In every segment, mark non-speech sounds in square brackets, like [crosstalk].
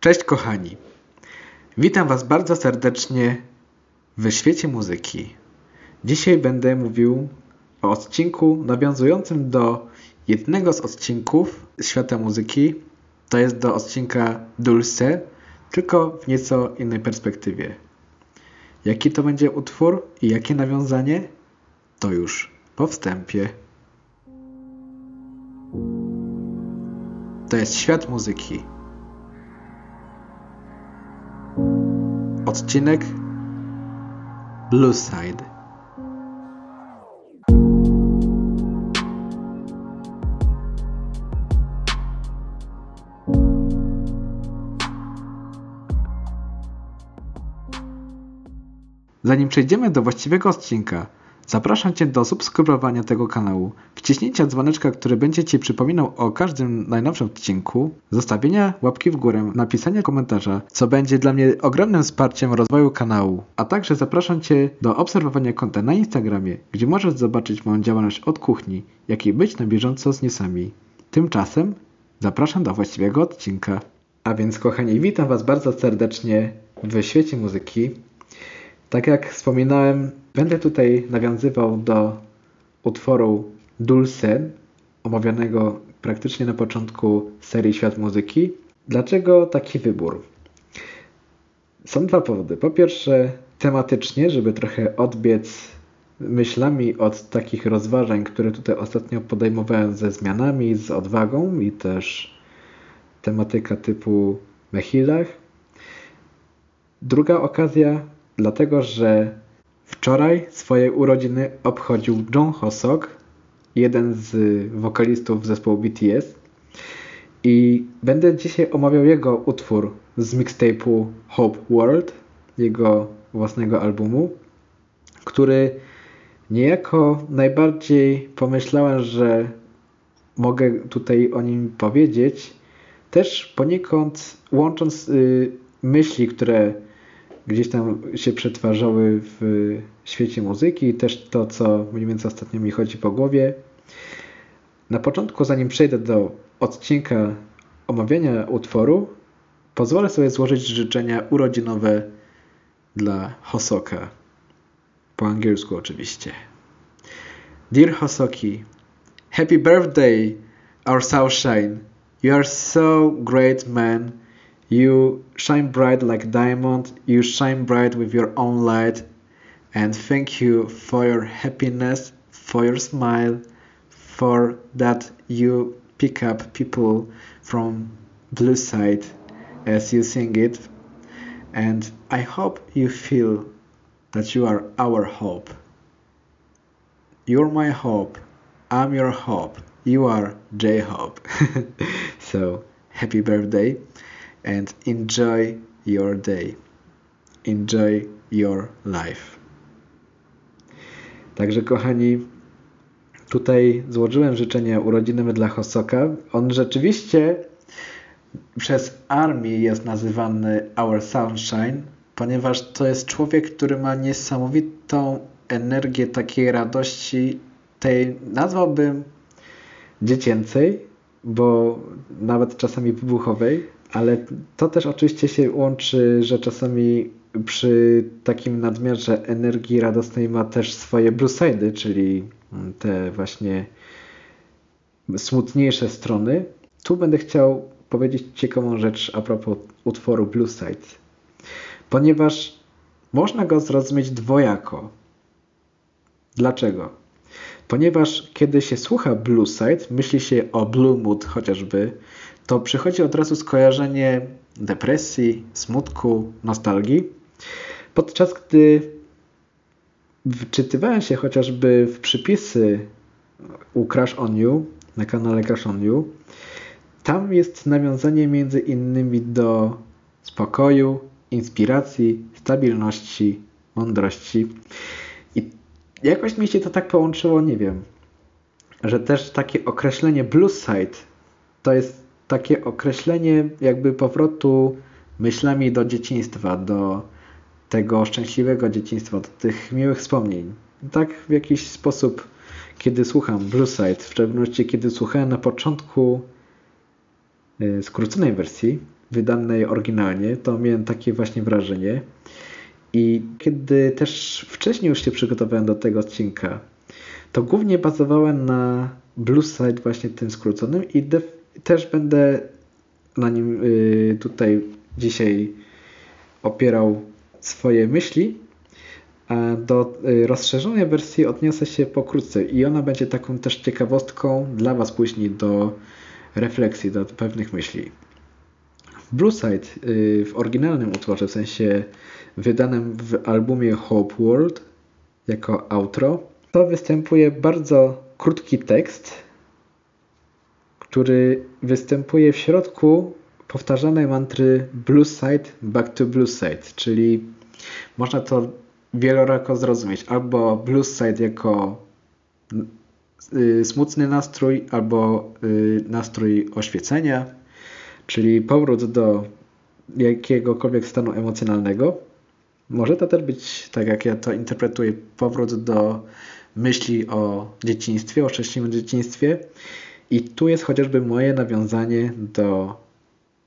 Cześć kochani. Witam Was bardzo serdecznie w świecie muzyki. Dzisiaj będę mówił o odcinku nawiązującym do jednego z odcinków świata muzyki. To jest do odcinka Dulce, tylko w nieco innej perspektywie. Jaki to będzie utwór i jakie nawiązanie? To już po wstępie. To jest świat muzyki. Odcinek Blue Side. Zanim przejdziemy do właściwego odcinka, zapraszam Cię do subskrybowania tego kanału, wciśnięcia dzwoneczka, który będzie Ci przypominał o każdym najnowszym odcinku, zostawienia łapki w górę, napisania komentarza, co będzie dla mnie ogromnym wsparciem rozwoju kanału, a także zapraszam Cię do obserwowania konta na Instagramie, gdzie możesz zobaczyć moją działalność od kuchni, jak i być na bieżąco z newsami. Tymczasem zapraszam do właściwego odcinka. A więc kochani, witam Was bardzo serdecznie w świecie muzyki. Tak jak wspominałem, będę tutaj nawiązywał do utworu Dulce, omawianego praktycznie na początku serii Świat Muzyki. Dlaczego taki wybór? Są dwa powody. Po pierwsze, tematycznie, żeby trochę odbiec myślami od takich rozważań, które tutaj ostatnio podejmowałem ze zmianami, z odwagą i też tematyka typu Mechilach. Druga okazja dlatego że wczoraj swoje urodziny obchodził John Hosok, jeden z wokalistów zespołu BTS. I będę dzisiaj omawiał jego utwór z mixtape'u Hope World, jego własnego albumu, który niejako najbardziej pomyślałem, że mogę tutaj o nim powiedzieć, też poniekąd łącząc y, myśli, które gdzieś tam się przetwarzały w świecie muzyki i też to, co mniej więcej ostatnio mi chodzi po głowie. Na początku, zanim przejdę do odcinka omawiania utworu, pozwolę sobie złożyć życzenia urodzinowe dla Hosoka. Po angielsku oczywiście. Dear Hosoki, happy birthday, our sunshine. You are so great man. You shine bright like diamond, you shine bright with your own light. And thank you for your happiness, for your smile, for that you pick up people from blue side as you sing it. And I hope you feel that you are our hope. You're my hope. I'm your hope. You are J Hope. [laughs] so happy birthday and enjoy your day. Enjoy your life. Także kochani, tutaj złożyłem życzenia urodzinowe dla Hosoka. On rzeczywiście przez armię jest nazywany Our Sunshine, ponieważ to jest człowiek, który ma niesamowitą energię takiej radości, tej nazwałbym dziecięcej, bo nawet czasami wybuchowej, ale to też oczywiście się łączy, że czasami przy takim nadmiarze energii radosnej ma też swoje blue side'y, czyli te właśnie smutniejsze strony. Tu będę chciał powiedzieć ciekawą rzecz a propos utworu Blue Side, ponieważ można go zrozumieć dwojako. Dlaczego? Ponieważ kiedy się słucha Blue Side, myśli się o Blue Mood chociażby, to przychodzi od razu skojarzenie depresji, smutku, nostalgii. Podczas gdy wczytywałem się chociażby w przypisy u Crash On You, na kanale Crash On You, tam jest nawiązanie między innymi do spokoju, inspiracji, stabilności, mądrości. I jakoś mi się to tak połączyło, nie wiem, że też takie określenie blue side to jest takie określenie jakby powrotu myślami do dzieciństwa, do tego szczęśliwego dzieciństwa, do tych miłych wspomnień. Tak w jakiś sposób, kiedy słucham Blue Side, w szczególności kiedy słuchałem na początku y, skróconej wersji, wydanej oryginalnie. To miałem takie właśnie wrażenie. I kiedy też wcześniej już się przygotowałem do tego odcinka, to głównie bazowałem na Blues Side właśnie tym skróconym i też będę na nim y, tutaj dzisiaj opierał swoje myśli, a do y, rozszerzonej wersji odniosę się pokrótce i ona będzie taką też ciekawostką dla Was później do refleksji, do pewnych myśli. Blueside y, w oryginalnym utworze, w sensie wydanym w albumie Hope World jako outro, to występuje bardzo krótki tekst, który występuje w środku powtarzanej mantry Blue Side, Back to Blue Side, czyli można to wielorako zrozumieć. Albo Blues Side jako y, smutny nastrój, albo y, nastrój oświecenia, czyli powrót do jakiegokolwiek stanu emocjonalnego. Może to też być, tak jak ja to interpretuję, powrót do myśli o dzieciństwie, o szczęśliwym dzieciństwie. I tu jest chociażby moje nawiązanie do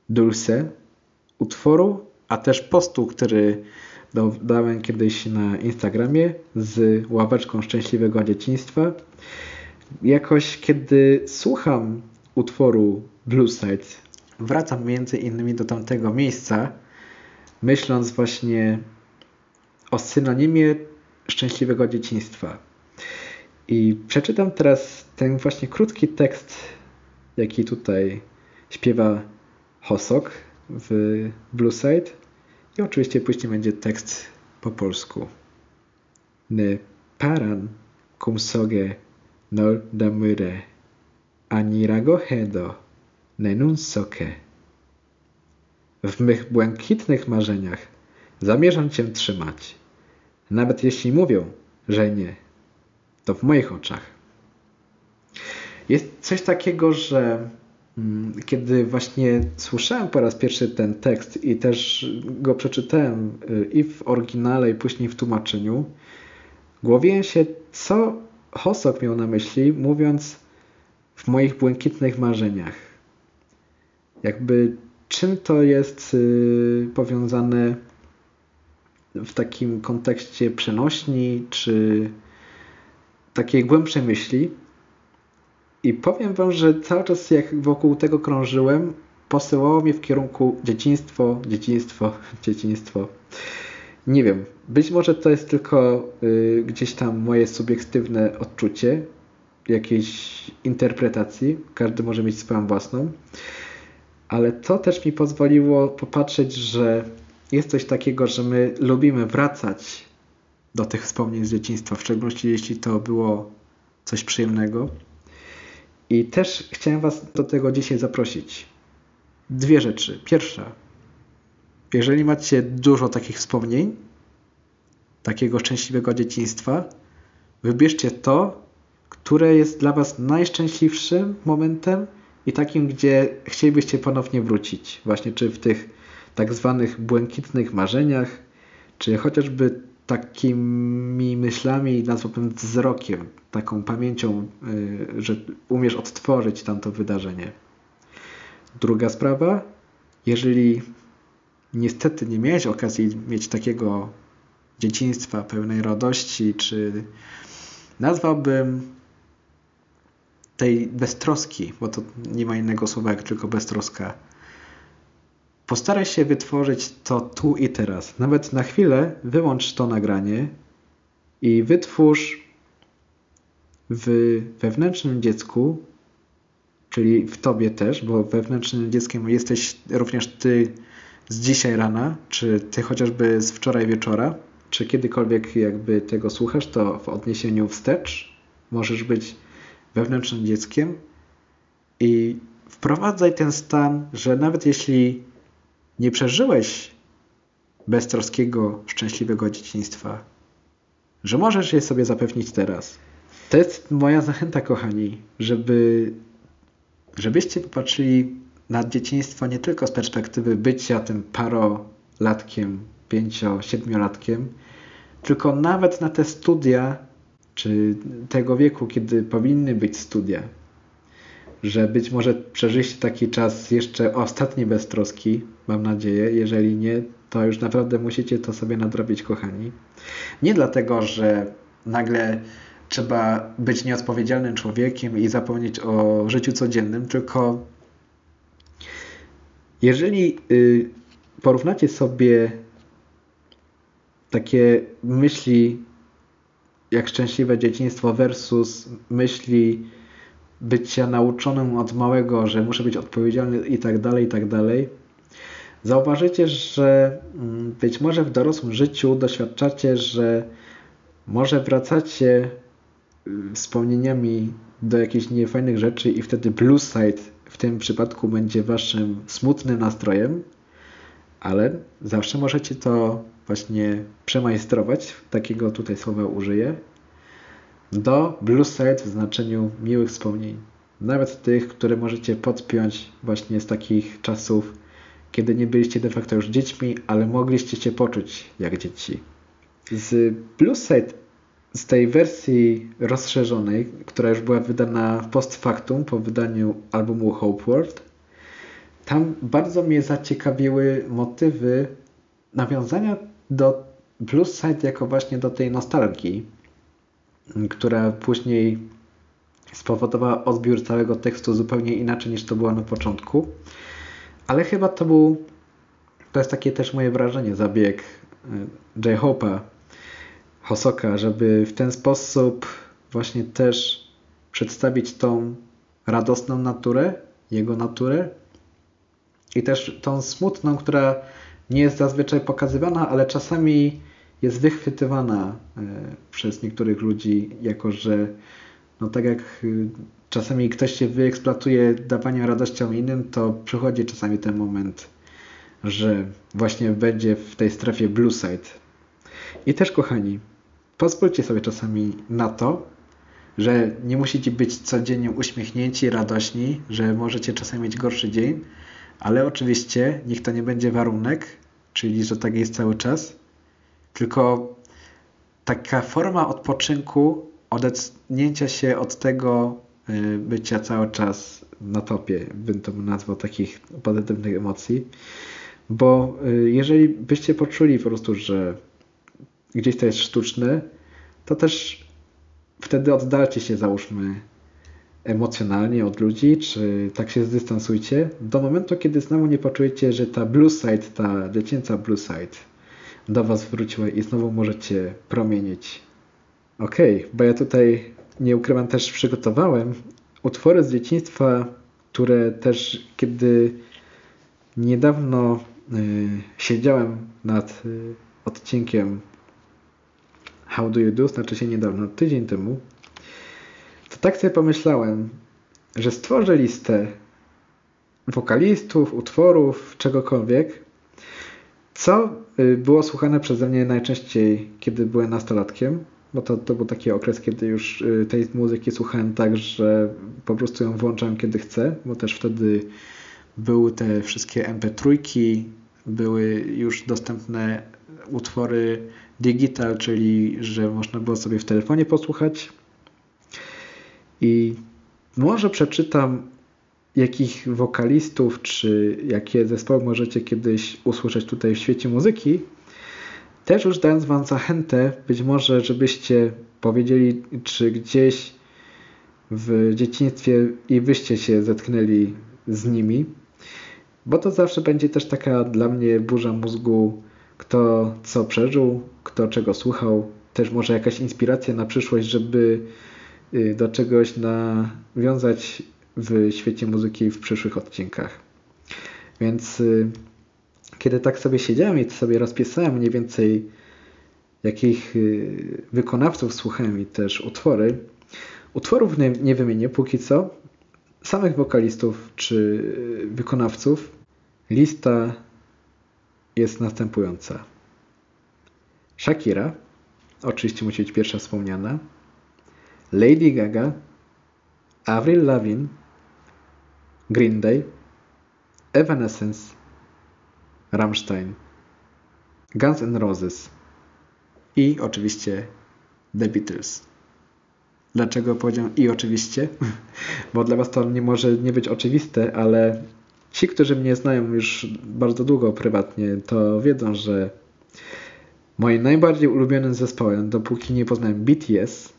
Dulce, utworu, a też postu, który dodałem kiedyś na Instagramie z ławeczką szczęśliwego dzieciństwa. Jakoś kiedy słucham utworu Blueside, wracam między innymi do tamtego miejsca, myśląc właśnie o synonimie szczęśliwego dzieciństwa. I przeczytam teraz ten właśnie krótki tekst, jaki tutaj śpiewa Hosok w Blueside. I oczywiście później będzie tekst po polsku. Ne paran cum soge nol damure ani rago hedo nenun soke. W mych błękitnych marzeniach zamierzam Cię trzymać. Nawet jeśli mówią, że nie, to w moich oczach. Jest coś takiego, że Mm, kiedy właśnie słyszałem po raz pierwszy ten tekst i też go przeczytałem y, i w oryginale, i później w tłumaczeniu, głowiłem się, co Hosok miał na myśli, mówiąc w moich błękitnych marzeniach. Jakby czym to jest y, powiązane w takim kontekście przenośni, czy takiej głębszej myśli. I powiem Wam, że cały czas jak wokół tego krążyłem, posyłało mnie w kierunku dzieciństwo, dzieciństwo, [laughs] dzieciństwo. Nie wiem, być może to jest tylko y, gdzieś tam moje subiektywne odczucie jakiejś interpretacji. Każdy może mieć swoją własną. Ale to też mi pozwoliło popatrzeć, że jest coś takiego, że my lubimy wracać do tych wspomnień z dzieciństwa, w szczególności jeśli to było coś przyjemnego. I też chciałem Was do tego dzisiaj zaprosić. Dwie rzeczy. Pierwsza, jeżeli macie dużo takich wspomnień, takiego szczęśliwego dzieciństwa, wybierzcie to, które jest dla Was najszczęśliwszym momentem i takim, gdzie chcielibyście ponownie wrócić. Właśnie czy w tych tak zwanych błękitnych marzeniach, czy chociażby takimi myślami, nazwałbym wzrokiem, taką pamięcią, y, że umiesz odtworzyć tamto wydarzenie. Druga sprawa, jeżeli niestety nie miałeś okazji mieć takiego dzieciństwa pełnej radości, czy nazwałbym tej beztroski, bo to nie ma innego słowa jak tylko beztroska, Postaraj się wytworzyć to tu i teraz. Nawet na chwilę wyłącz to nagranie i wytwórz w wewnętrznym dziecku, czyli w tobie też, bo wewnętrznym dzieckiem jesteś również ty z dzisiaj rana, czy ty chociażby z wczoraj wieczora, czy kiedykolwiek jakby tego słuchasz, to w odniesieniu wstecz możesz być wewnętrznym dzieckiem i wprowadzaj ten stan, że nawet jeśli nie przeżyłeś beztroskiego, szczęśliwego dzieciństwa, że możesz je sobie zapewnić teraz. To jest moja zachęta, kochani, żeby, żebyście popatrzyli na dzieciństwo nie tylko z perspektywy bycia tym parolatkiem, pięcio, siedmiolatkiem, tylko nawet na te studia, czy tego wieku, kiedy powinny być studia. Że być może przeżyliście taki czas jeszcze ostatni beztroski, mam nadzieję. Jeżeli nie, to już naprawdę musicie to sobie nadrobić, kochani. Nie dlatego, że nagle trzeba być nieodpowiedzialnym człowiekiem i zapomnieć o życiu codziennym, tylko jeżeli y, porównacie sobie takie myśli jak szczęśliwe dzieciństwo versus myśli bycia nauczonym od małego, że muszę być odpowiedzialny i tak dalej, i tak dalej, zauważycie, że mm, być może w dorosłym życiu doświadczacie, że może wracacie y, wspomnieniami do jakichś niefajnych rzeczy i wtedy blue side w tym przypadku będzie waszym smutnym nastrojem, ale zawsze możecie to właśnie przemajstrować, takiego tutaj słowa użyję, do blue side w znaczeniu miłych wspomnień. Nawet tych, które możecie podpiąć właśnie z takich czasów, kiedy nie byliście de facto już dziećmi, ale mogliście się poczuć jak dzieci. Z blue side z tej wersji rozszerzonej, która już była wydana post factum po wydaniu albumu Hope World, tam bardzo mnie zaciekawiły motywy nawiązania do Plus Side jako właśnie do tej nostalgii, która później spowodowała odbiór całego tekstu zupełnie inaczej niż to było na początku. Ale chyba to był, to jest takie też moje wrażenie, zabieg y, J. Hope'a, Hosoka, żeby w ten sposób właśnie też przedstawić tą radosną naturę, jego naturę i też tą smutną, która nie jest zazwyczaj pokazywana, ale czasami jest wychwytywana e, przez niektórych ludzi, jako że no tak jak y, czasami ktoś się wyeksploatuje dawaniem radością innym, to przychodzi czasami ten moment, że właśnie będzie w tej strefie blue side. I też kochani, pozwólcie sobie czasami na to, że nie musicie być codziennie uśmiechnięci, radośni, że możecie czasami mieć gorszy dzień, ale oczywiście niech to nie będzie warunek, czyli że tak jest cały czas, tylko taka forma odpoczynku, odetchnięcia się od tego y, bycia cały czas na topie, bym to nazwał takich pozytywnych emocji. Bo y, jeżeli byście poczuli po prostu, że gdzieś to jest sztuczne, to też wtedy oddalcie się, załóżmy, emocjonalnie od ludzi, czy tak się zdystansujcie, do momentu, kiedy znowu nie poczujecie, że ta blue side, ta dziecięca blue side do Was wróciła i znowu możecie promienić. Okej, okay, bo ja tutaj nie ukrywam, też przygotowałem utwory z dzieciństwa, które też kiedy niedawno y, siedziałem nad y, odcinkiem How Do You Do, znaczy się niedawno, tydzień temu, to tak sobie pomyślałem, że stworzę listę wokalistów, utworów, czegokolwiek, co y, było słuchane przeze mnie najczęściej, kiedy byłem nastolatkiem, bo to, to był taki okres, kiedy już y, tej muzyki słuchałem tak, że po prostu ją włączałem kiedy chcę, bo też wtedy były te wszystkie MP3, były już dostępne utwory digital, czyli że można było sobie w telefonie posłuchać. I może przeczytam, jakich wokalistów czy jakie zespoły możecie kiedyś usłyszeć tutaj w świecie muzyki. Też już dając Wam zachętę, być może, żebyście powiedzieli, czy gdzieś w dzieciństwie i wyście się zetknęli z nimi, bo to zawsze będzie też taka dla mnie burza mózgu, kto co przeżył, kto czego słuchał, też może jakaś inspiracja na przyszłość, żeby y, do czegoś nawiązać w świecie muzyki w przyszłych odcinkach. Więc y, kiedy tak sobie siedziałem i sobie rozpisałem mniej więcej jakich y, wykonawców słuchałem i też utwory, utworów nie, nie wymienię póki co, samych wokalistów czy wykonawców, lista jest następująca. Shakira, oczywiście musi być pierwsza wspomniana, Lady Gaga, Avril Lavigne, Green Day, Evanescence, Rammstein, Guns N' Roses i oczywiście The Beatles. dlaczego powiedziałem i oczywiście, [laughs] bo dla Was to nie może nie być oczywiste, ale ci, którzy mnie znają już bardzo długo prywatnie, to wiedzą, że moim najbardziej ulubionym zespołem, dopóki nie poznałem BTS,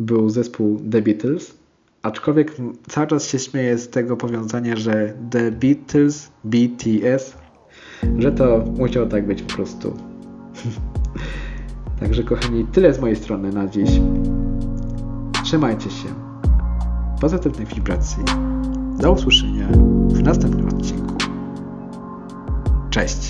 był zespół The Beatles, aczkolwiek cały czas się śmieję z tego powiązania, że The Beatles, BTS, że to musiało tak być po prostu. [laughs] Także kochani, tyle z mojej strony na dziś. Trzymajcie się. Pozytywnej wibracji. Do usłyszenia w następnym odcinku. Cześć.